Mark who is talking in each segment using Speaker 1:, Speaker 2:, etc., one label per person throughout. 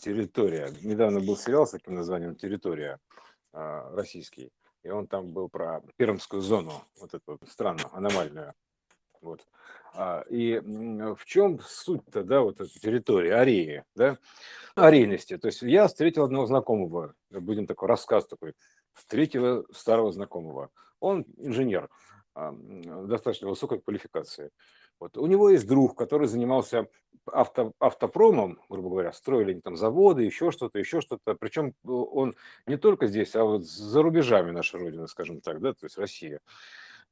Speaker 1: территория. Недавно был сериал с таким названием «Территория» а, российский. И он там был про пермскую зону, вот эту вот странную, аномальную. Вот. А, и в чем суть-то, да, вот этой территории, ареи, да, арейности. То есть я встретил одного знакомого, будем такой рассказ такой, встретил старого знакомого. Он инженер, а, достаточно высокой квалификации. Вот. У него есть друг, который занимался авто, автопромом, грубо говоря, строили там заводы, еще что-то, еще что-то. Причем э, он не только здесь, а вот за рубежами нашей Родины, скажем так, да, то есть Россия.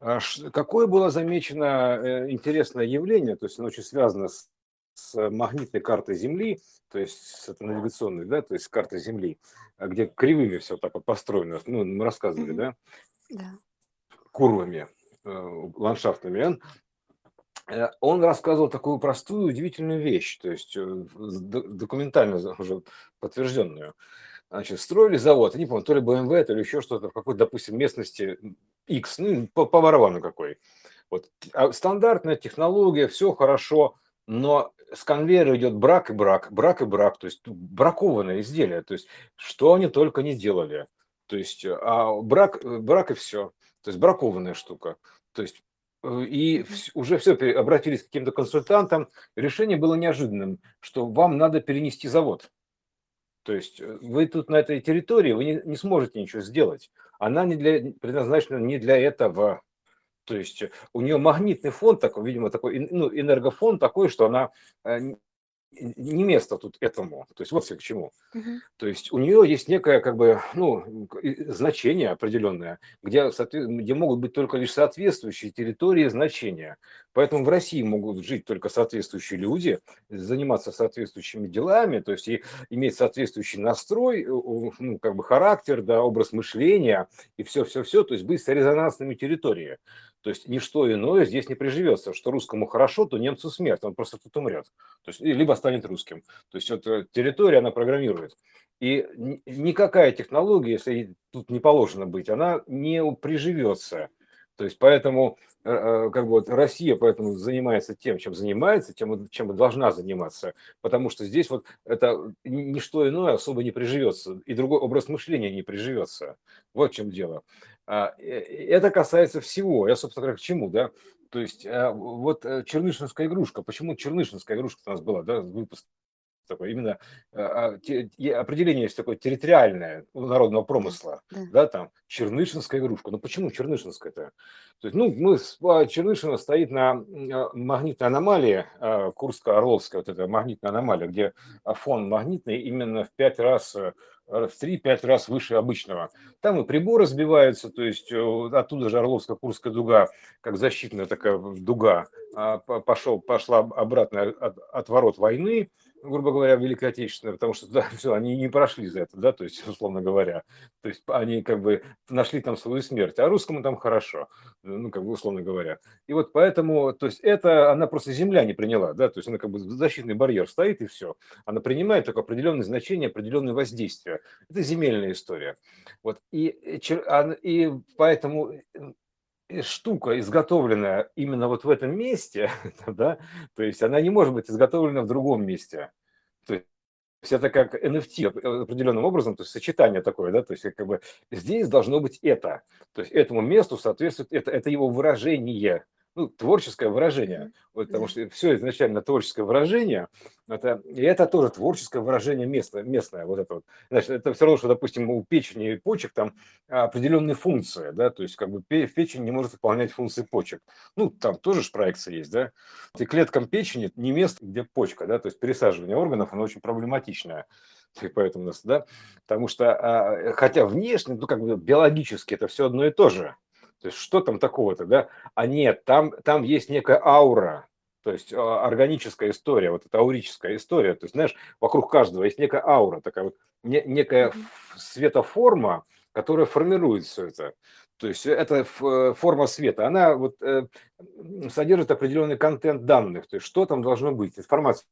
Speaker 1: А какое было замечено э, интересное явление, то есть оно очень связано с, с магнитной картой Земли, то есть с этой навигационной, да, то есть картой Земли, а где кривыми все так вот построено, ну, мы рассказывали, mm-hmm. да? Да. Курвами э, ландшафтами. Он рассказывал такую простую, удивительную вещь, то есть э, документально уже подтвержденную. Значит, строили завод, я не помню, то ли БМВ, то ли еще что-то в какой-то, допустим, местности X, ну, по, по барабану какой. Вот. А стандартная технология, все хорошо, но с конвейера идет брак и брак, брак и брак, то есть бракованное изделие, то есть что они только не делали. То есть, а брак, брак и все, то есть бракованная штука. То есть Э, и уже все, обратились к каким-то консультантам. Решение было неожиданным, что вам надо перенести завод. То есть э, вы тут на этой территории, вы не, не сможете ничего сделать. Она не для, предназначена не для этого. То есть э, у нее магнитный фон такой, видимо, такой ну, энергофон такой, что она не место тут этому. То есть вот все к чему. Угу. То есть у нее есть некое как бы ну значение определенное, где где могут быть только лишь соответствующие территории значения. Поэтому в России могут жить только соответствующие люди, заниматься соответствующими делами, то есть и иметь соответствующий настрой, ну как бы характер, да, образ мышления и все, все, все, то есть быть резонансными территориями. То есть ничто иное здесь не приживется. Что русскому хорошо, то немцу смерть, он просто тут умрет. То есть, либо станет русским. То есть вот э, территория, она программирует. И никакая технология, если тут не положено быть, она не приживется. То есть поэтому э, э, как бы вот Россия поэтому занимается тем, чем занимается, тем, чем должна заниматься, потому что здесь вот это ничто иное особо не приживется, и другой образ мышления не приживется. Вот в чем дело. А, это касается всего. Я, собственно говоря, к чему, да? То есть а, вот э, чернышинская игрушка. Почему чернышинская игрушка у нас была, да, выпуск такое именно а, определение есть такое территориальное у народного промысла, да, да там чернышинская игрушка. Ну почему чернышинская-то? То есть, ну, мы Чернышина стоит на магнитной аномалии, Курско-Орловская, вот эта магнитная аномалия, где фон магнитный именно в пять раз э, в 3-5 раз выше обычного. Там и приборы сбиваются, то есть э, оттуда же Орловско-Курская дуга, как защитная такая дуга, пошел, пошла обратно от, от ворот войны, грубо говоря, Великой Отечественной, потому что да, все, они не прошли за это, да, то есть, условно говоря, то есть они как бы нашли там свою смерть, а русскому там хорошо, ну, как бы, условно говоря. И вот поэтому, то есть это она просто земля не приняла, да, то есть она как бы защитный барьер стоит и все. Она принимает только определенное значение, определенное воздействие. Это земельная история. Вот, и, и поэтому штука, изготовленная именно вот в этом месте, да, то есть она не может быть изготовлена в другом месте. То есть это как NFT определенным образом, то есть сочетание такое, да, то есть как бы здесь должно быть это, то есть этому месту соответствует это, это его выражение, ну, творческое выражение, вот, потому что все изначально творческое выражение, это, и это тоже творческое выражение места, местное, вот это вот. Значит, это все равно, что, допустим, у печени и почек там определенные функции, да, то есть как бы печень не может выполнять функции почек. Ну, там тоже же проекция есть, да. И клеткам печени не место, где почка, да, то есть пересаживание органов, оно очень проблематичное. И поэтому у нас, да, потому что, а, хотя внешне, ну, как бы биологически это все одно и то же, то есть что там такого-то, да? А нет, там, там есть некая аура, то есть а, органическая история, вот эта аурическая история. То есть, знаешь, вокруг каждого есть некая аура, такая вот не, некая светоформа, которая формирует все это. То есть это э, форма света, она вот э, содержит определенный контент данных, то есть что там должно быть, информацию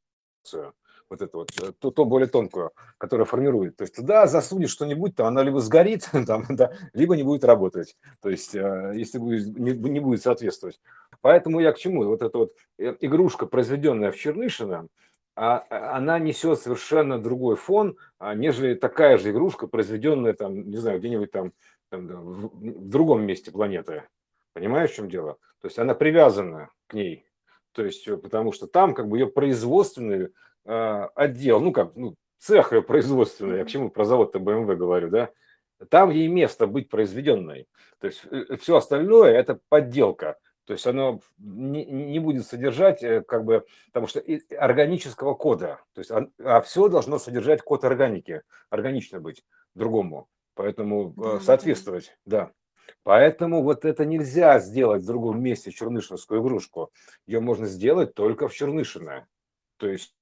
Speaker 1: вот эту вот, э, то, то более тонкую, которая формирует. То есть туда засунешь что-нибудь, то она либо сгорит, там, да, либо не будет работать. То есть э, если будет, не, не будет соответствовать. Поэтому я к чему? Вот эта вот э, игрушка, произведенная в Чернышино, а, а она несет совершенно другой фон, а, нежели такая же игрушка, произведенная там, не знаю, где-нибудь там, там в, в другом месте планеты. Понимаешь, в чем дело? То есть она привязана к ней. То есть, потому что там как бы ее производственный э, отдел, ну как, ну, цех производственный, я к чему про завод-то BMW говорю, да, там ей место быть произведенной. То есть э, все остальное это подделка. То есть оно не, не будет содержать э, как бы, потому что органического кода. То есть, а, а все должно содержать код органики, органично быть другому. Поэтому э, соответствовать, да. Поэтому вот это нельзя сделать в другом месте чернышинскую игрушку. Ее можно сделать только в Чернышино. То есть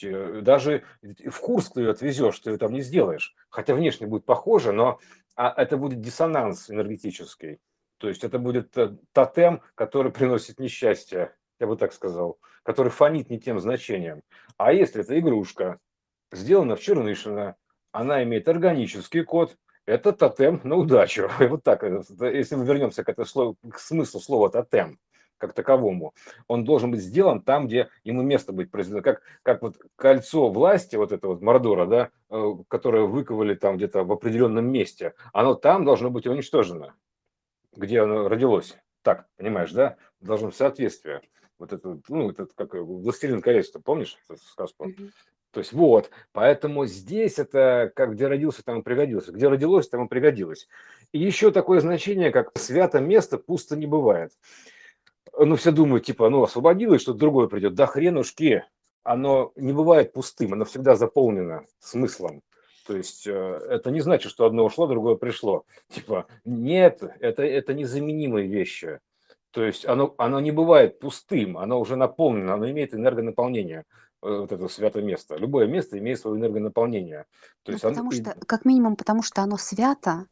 Speaker 1: даже в Курск ты ее отвезешь, ты ее там не сделаешь. Хотя внешне будет похоже, но а это будет диссонанс энергетический. То есть это будет э, тотем, который приносит несчастье, я бы так сказал, который фонит не тем значением. А если это игрушка, сделана в Чернышино, она имеет органический код, это тотем на удачу. И вот так, э, если мы вернемся к, это слову, к смыслу слова тотем, как таковому, он должен быть сделан там, где ему место быть произведено. Как, как вот кольцо власти, вот это вот Мордора, да, э, которое выковали там где-то в определенном месте, оно там должно быть уничтожено где оно родилось. Так, понимаешь, да? Должно быть соответствие. Вот это, ну, это как «Властелин колец», ты помнишь эту сказку? Mm-hmm. То есть вот, поэтому здесь это как где родился, там и пригодился. Где родилось, там и пригодилось. И еще такое значение, как свято место пусто не бывает. Ну, все думают, типа, ну, освободилось, что другое придет. Да хренушки, оно не бывает пустым, оно всегда заполнено смыслом. То есть э, это не значит, что одно ушло, другое пришло. Типа, нет, это, это незаменимые вещи. То есть оно, оно не бывает пустым, оно уже наполнено, оно имеет энергонаполнение э, вот это святое место. Любое место имеет свое энергонаполнение.
Speaker 2: То ну, есть потому оно... что, как минимум, потому что оно свято,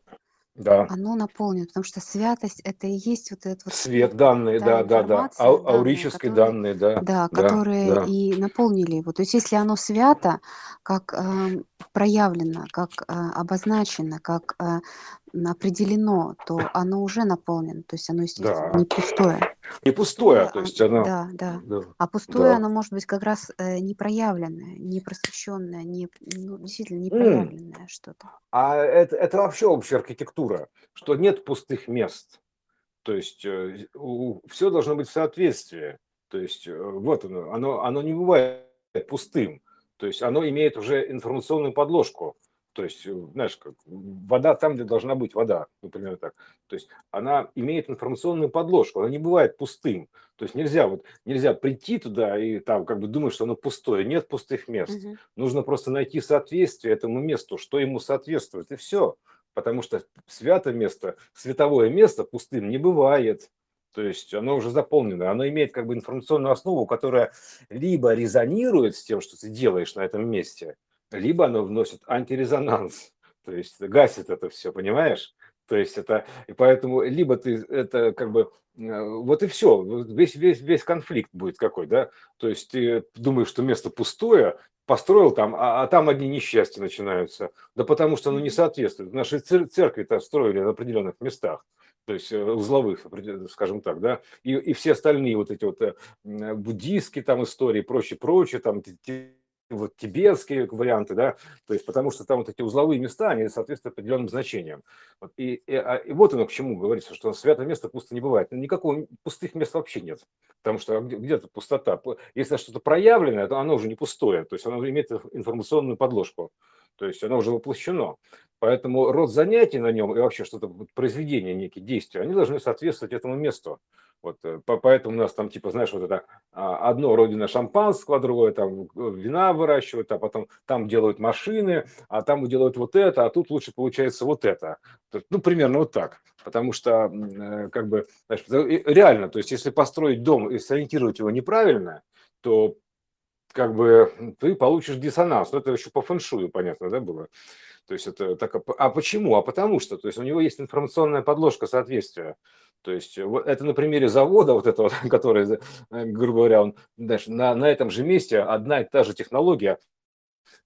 Speaker 2: да. оно наполнено, потому что святость это и есть вот этот вот
Speaker 1: свет данные, да, да, да, Ау, аурические данные,
Speaker 2: да, да, да, которые да. и наполнили его. То есть если оно свято, как э, проявлено, как э, обозначено, как э, определено, то оно уже наполнено, то есть оно, естественно, да. не пустое.
Speaker 1: Не пустое, да, то есть оно...
Speaker 2: Да, да. да. А пустое да. оно может быть как раз э, не проявленное, не ну, действительно не проявленное mm. что-то.
Speaker 1: А это, это вообще общая архитектура, что нет пустых мест. То есть э, все должно быть в соответствии. То есть э, вот оно, оно, оно не бывает пустым. То есть оно имеет уже информационную подложку. То есть, э, знаешь, как вода там, где должна быть вода, например, так. То есть она имеет информационную подложку, она не бывает пустым. То есть нельзя вот нельзя прийти туда и там как бы думать, что оно пустое. Нет пустых мест. Угу. Нужно просто найти соответствие этому месту, что ему соответствует, и все. Потому что святое место, световое место пустым не бывает. То есть оно уже заполнено, оно имеет как бы информационную основу, которая либо резонирует с тем, что ты делаешь на этом месте, либо оно вносит антирезонанс, то есть гасит это все, понимаешь? То есть это, и поэтому либо ты это как бы, э, вот и все, весь, весь, весь конфликт будет какой, да? То есть ты думаешь, что место пустое, построил там, а, а там одни несчастья начинаются. Да потому что оно не соответствует. Наши церкви-то строили в определенных местах то есть э, узловых, скажем так, да, и, и все остальные вот эти вот э, буддийские там истории, прочее, прочее, там вот тибетские варианты, да, то есть потому что там вот эти узловые места, они соответствуют определенным значениям. Вот, и, и, а, и вот оно к чему говорится, что святое место пусто не бывает. Никакого пустых мест вообще нет, потому что где-то пустота. Если что-то проявленное, то оно уже не пустое, то есть оно имеет информационную подложку, то есть оно уже воплощено. Поэтому род занятий на нем и вообще что-то произведение, некие действия, они должны соответствовать этому месту. Вот, э, поэтому у нас там, типа, знаешь, вот это а, одно родина шампанского, другое там э, вина выращивают, а потом там делают машины, а там делают вот это, а тут лучше получается вот это. Ну, примерно вот так. Потому что, э, как бы, знаешь, реально, то есть, если построить дом и сориентировать его неправильно, то как бы ты получишь диссонанс. Но это еще по фэншую, понятно, да, было? То есть это так, а почему? А потому что, то есть у него есть информационная подложка соответствия. То есть вот это на примере завода, вот этого, который, э, грубо говоря, он, знаешь, на, на этом же месте одна и та же технология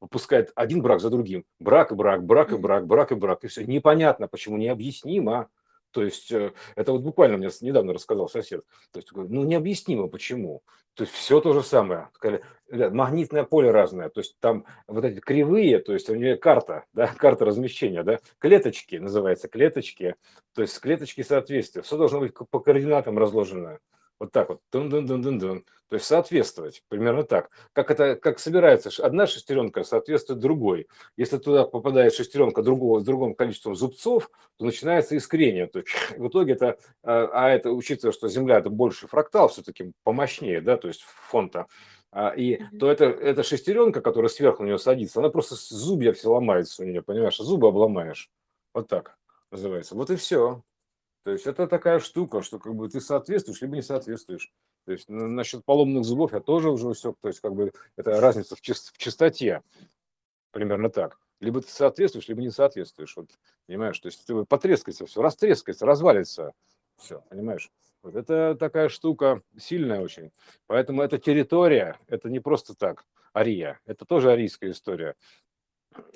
Speaker 1: выпускает один брак за другим. Брак и брак, брак и брак, брак и брак, и все. Непонятно, почему, необъяснимо. То есть э, это вот буквально мне недавно рассказал сосед. То есть, ну, необъяснимо почему. То есть все то же самое. Магнитное поле разное. То есть там вот эти кривые, то есть у нее карта, да, карта размещения, да, клеточки называется, клеточки. То есть клеточки соответствия. Все должно быть по координатам разложено. Вот так вот. Дун -дун -дун -дун -дун. То есть соответствовать. Примерно так. Как это, как собирается, одна шестеренка соответствует другой. Если туда попадает шестеренка другого с другим количеством зубцов, то начинается искрение. То есть в итоге это, а, а это, учитывая, что Земля это больше фрактал, все-таки помощнее, да, то есть фонта, и то это, эта шестеренка, которая сверху на нее садится, она просто зубья все ломается у нее, понимаешь, зубы обломаешь. Вот так называется. Вот и все. То есть это такая штука, что как бы ты соответствуешь, либо не соответствуешь. То есть насчет поломных зубов я тоже уже все, то есть как бы это разница в, чис- в чистоте, примерно так. Либо ты соответствуешь, либо не соответствуешь. Вот, понимаешь, то есть ты потрескается все, растрескается, развалится, все, понимаешь. Вот это такая штука сильная очень. Поэтому эта территория, это не просто так, Ария, это тоже арийская история.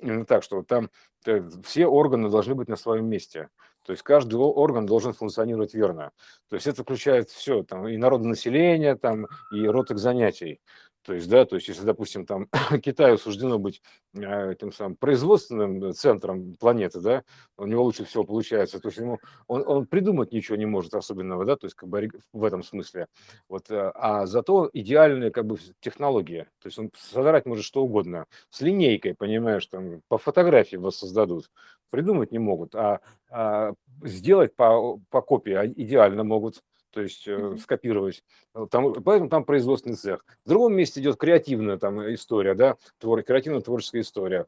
Speaker 1: Именно так, что там э, все органы должны быть на своем месте. То есть каждый орган должен функционировать верно. То есть это включает все, там, и народонаселение, там, и их занятий. То есть, да, то есть, если, допустим, там Китаю суждено быть э, тем самым производственным центром планеты, да, у него лучше всего получается, то есть ему он, он придумать ничего не может особенного, да, то есть как бы в этом смысле. Вот, э, а зато идеальные как бы технологии, то есть он создать может что угодно, с линейкой, понимаешь, там по фотографии воссоздадут, придумать не могут, а, а сделать по, по копии а идеально могут то есть э, скопировать. Э, там, поэтому там производственный цех. В другом месте идет креативная там история, да, твор, креативно-творческая история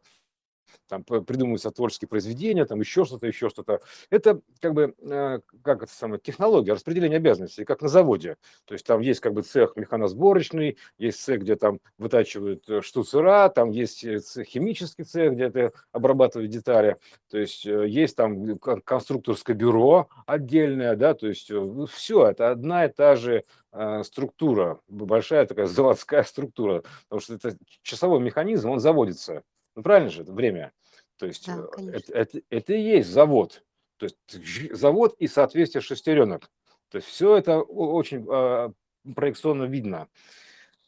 Speaker 1: там придумываются творческие произведения, там еще что-то, еще что-то. Это как бы, э, как это самое, технология распределения обязанностей, как на заводе. То есть там есть как бы цех механосборочный, есть цех, где там вытачивают э, штуцера, там есть э, цех, химический цех, где это обрабатывают детали, то есть есть там конструкторское бюро отдельное, да, то есть все, это одна и та же структура, большая такая заводская структура, потому что это часовой механизм, он заводится ну, правильно же, это время. То есть да, э, это, это, это и есть завод. То есть завод и соответствие шестеренок. То есть все это очень э, проекционно видно.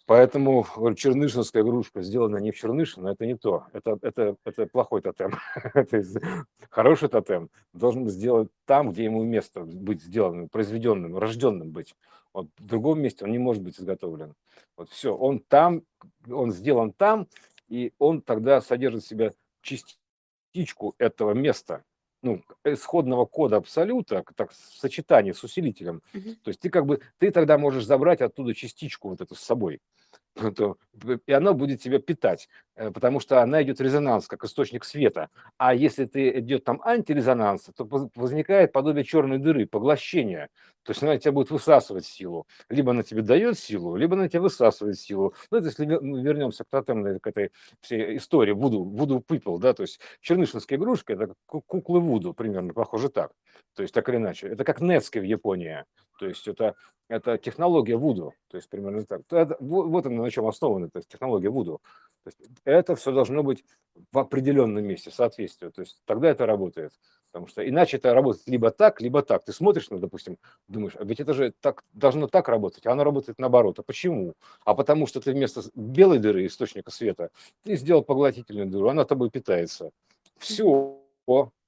Speaker 1: Поэтому чернышинская игрушка сделана не в Чернышино, это не то. Это, это, это плохой тотем. Хороший тотем должен сделан там, где ему место быть сделанным, произведенным, рожденным быть. Вот в другом месте он не может быть изготовлен. Вот все, он там, он сделан там, и он тогда содержит в себя частичку этого места, ну, исходного кода абсолюта, так, в сочетании с усилителем. Угу. То есть ты как бы, ты тогда можешь забрать оттуда частичку вот эту с собой. И она будет тебя питать, потому что она идет резонанс, как источник света. А если ты идет там антирезонанс, то возникает подобие черной дыры, поглощения. То есть она тебя будет высасывать силу. Либо она тебе дает силу, либо она тебя высасывает силу. Ну, это если мы вернемся к тотемной к этой всей истории, Вуду, Вуду People, да, то есть чернышинская игрушка, это куклы Вуду, примерно, похоже так. То есть так или иначе. Это как Нецки в Японии. То есть это, это технология Вуду. То есть примерно так. Это, вот, она на чем основана, есть технология Вуду. То есть это все должно быть в определенном месте, соответствие. То есть тогда это работает. Потому что иначе это работает либо так, либо так. Ты смотришь, ну, допустим, думаешь, а ведь это же так, должно так работать, а оно работает наоборот. А почему? А потому что ты вместо белой дыры источника света ты сделал поглотительную дыру, она тобой питается. Все,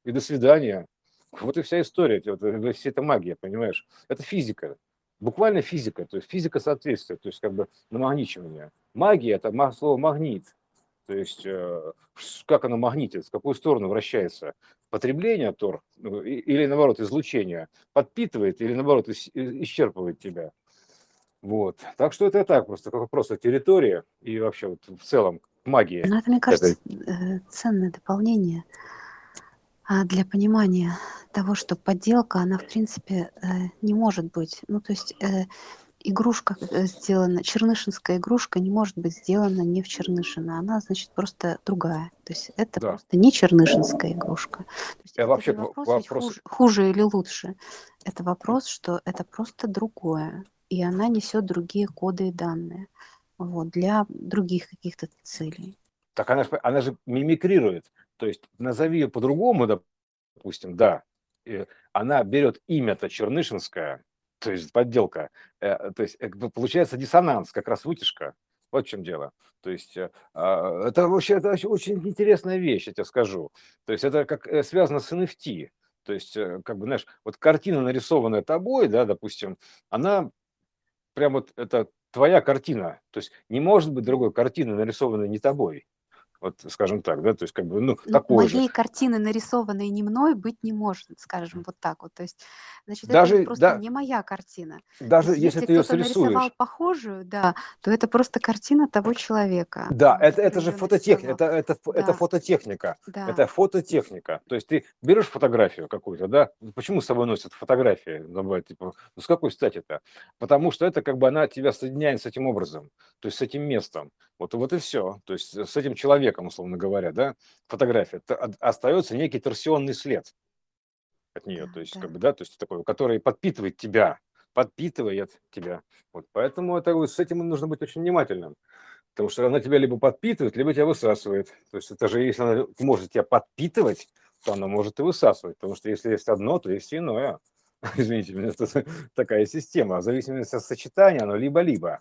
Speaker 1: и до свидания. Вот и вся история, вот, вся эта магия, понимаешь? Это физика, буквально физика, то есть физика соответствия, то есть как бы намагничивание. Магия – это слово магнит, то есть э, как оно магнитит, в какую сторону вращается. Потребление тор ну, или наоборот излучение подпитывает или наоборот исчерпывает тебя. Вот. Так что это так просто, как вопрос о территории и вообще вот в целом магии.
Speaker 2: Ну, это, мне кажется, это... Ценное дополнение для понимания того, что подделка, она, в принципе, э, не может быть. Ну, то есть э, игрушка э, сделана, чернышинская игрушка не может быть сделана не в Чернышино. Она, значит, просто другая. То есть это да. просто не чернышинская игрушка. То есть это вообще вопрос, вопрос... Хуже, хуже или лучше. Это вопрос, что это просто другое. И она несет другие коды и данные. Вот, для других каких-то целей.
Speaker 1: Так она, она же мимикрирует. То есть назови ее по-другому, допустим, да, она берет имя-то Чернышинское, то есть подделка, э, то есть получается диссонанс, как раз вытяжка. Вот в чем дело. То есть а, это вообще это очень интересная вещь, я тебе скажу. То есть это как связано с NFT. То есть, как бы, знаешь, вот картина, нарисованная тобой, да, допустим, она прям вот это твоя картина. То есть не может быть другой картины, нарисованной не тобой вот скажем так, да, то есть как бы, ну,
Speaker 2: Ну,
Speaker 1: такой же.
Speaker 2: моей картины, нарисованной не мной, быть не может, скажем вот так вот. То есть, значит, это
Speaker 1: Даже,
Speaker 2: просто
Speaker 1: да,
Speaker 2: не моя картина.
Speaker 1: Даже если
Speaker 2: если
Speaker 1: ты ее
Speaker 2: кто-то нарисовал
Speaker 1: срисуешь,
Speaker 2: похожую, да, то это просто картина того человека,
Speaker 1: да, это, это же фототехника, это, это, фо- это
Speaker 2: Да,
Speaker 1: фототехника,
Speaker 2: да,
Speaker 1: это фототехника. То есть ты берешь фотографию какую-то, да, ну, почему с собой носят фотографии, ну, бывает, типа, ну с какой стати это? Потому что это как бы она тебя соединяет с этим образом, то есть с этим местом. Вот, вот и все. То есть с этим человеком, условно говоря, да, фотография. Остается некий торсионный след. от нее,
Speaker 2: да,
Speaker 1: то есть,
Speaker 2: да.
Speaker 1: как бы, да, то есть такой, который подпитывает тебя, подпитывает тебя. Вот поэтому это, с этим нужно быть очень внимательным, потому что она тебя либо подпитывает, либо тебя высасывает. То есть это же, если она может тебя подпитывать, то она может и высасывать, потому что если есть одно, то есть иное. Извините меня, это такая система. В зависимости от сочетания, оно либо-либо.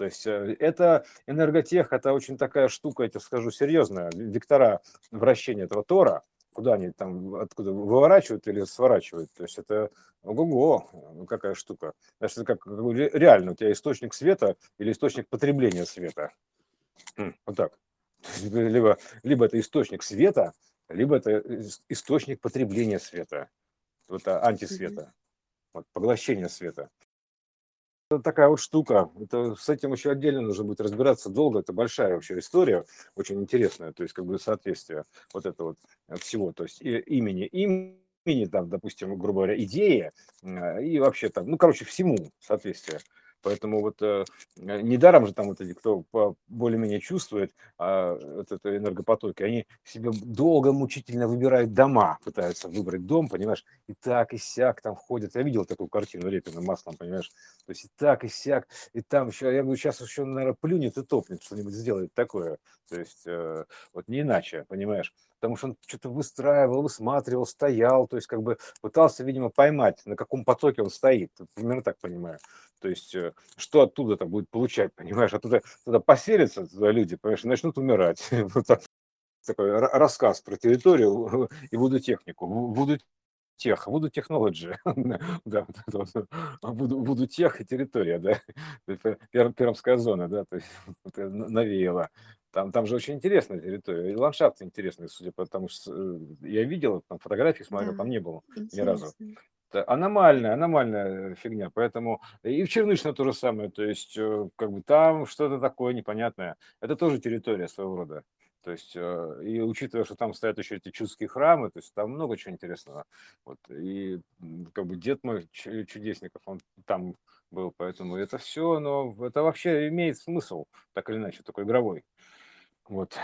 Speaker 1: То есть э, это энерготех, это очень такая штука, я тебе скажу, серьезная. Вектора вращения этого тора, куда они там, откуда выворачивают или сворачивают. То есть это ого-го, ну какая штука. Значит, это как реально у тебя источник света или источник потребления света. Вот так. Либо, либо это источник света, либо это ис- источник потребления света. Вот
Speaker 2: Мгм.
Speaker 1: антисвета, вот, поглощение света. Такая вот штука. Это с этим еще отдельно нужно будет разбираться долго. Это большая вообще история, очень интересная. То есть как бы соответствие вот этого вот всего. То есть и имени имени, там, допустим, грубо говоря, идея э, и вообще там, ну, короче, всему соответствие. Поэтому вот э, э, недаром же там вот эти, кто более-менее чувствует а, вот это энергопотоки, они себе долго, мучительно выбирают дома, пытаются выбрать дом, понимаешь, и так, и сяк там ходят. Я видел такую картину Репина маслом, понимаешь, то есть и так, и сяк, и там еще, я говорю, сейчас еще, наверное, плюнет и топнет, что-нибудь сделает такое. То есть э, вот не иначе, понимаешь. Потому что он что-то выстраивал, высматривал, стоял, то есть как бы пытался, видимо, поймать, на каком потоке он стоит. Примерно так понимаю. То есть э, что оттуда-то будет получать, понимаешь? Оттуда туда поселятся туда люди, понимаешь, начнут умирать. Вот так такой ра- рассказ про территорию и вуду технику, вуду тех, вуду технологии, да, вуду, вуду тех и территория, да, пермская зона, да, то есть вот это на- навеяло. Там, там же очень интересная территория, и ландшафт интересный, судя по тому, что э, я видел, там фотографии смотрел,
Speaker 2: Да,
Speaker 1: там не был ни разу.
Speaker 2: интересно.
Speaker 1: Это аномальная, аномальная фигня, поэтому и в Чернышино то же самое, то есть э, как бы там что-то такое непонятное. Это тоже территория своего рода. То есть, э, и учитывая, что там стоят еще эти чудские храмы, то есть там много чего интересного. Вот, и как бы дед мой Чу- Чудесников, он там был, поэтому это все, но это вообще имеет смысл, так или иначе, такой игровой. Вот.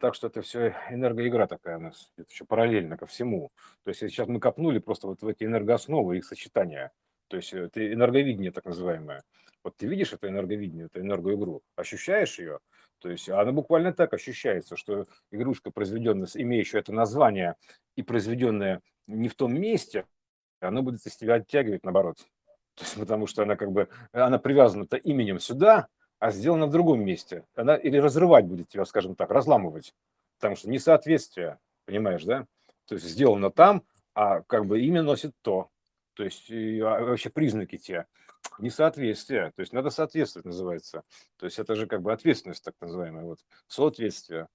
Speaker 1: Так что это все энергоигра такая у нас, это еще параллельно ко всему. То есть сейчас мы копнули просто вот в эти энергоосновы, их сочетания. То есть это энерговидение так называемое. Вот ты видишь это энерговидение, эту энергоигру, ощущаешь ее, то есть она буквально так ощущается, что игрушка, произведенная, имеющая это название и произведенная не в том месте, она будет из тебя оттягивать наоборот. То есть потому что она как бы, она привязана-то именем сюда, а сделана в другом месте. Она или разрывать будет тебя, скажем так, разламывать. Потому что несоответствие, понимаешь, да? То есть сделано там, а как бы имя носит то. То есть а, вообще признаки те. Несоответствие. То есть надо соответствовать, называется. То есть это же как бы ответственность, так называемая. Вот. Соответствие.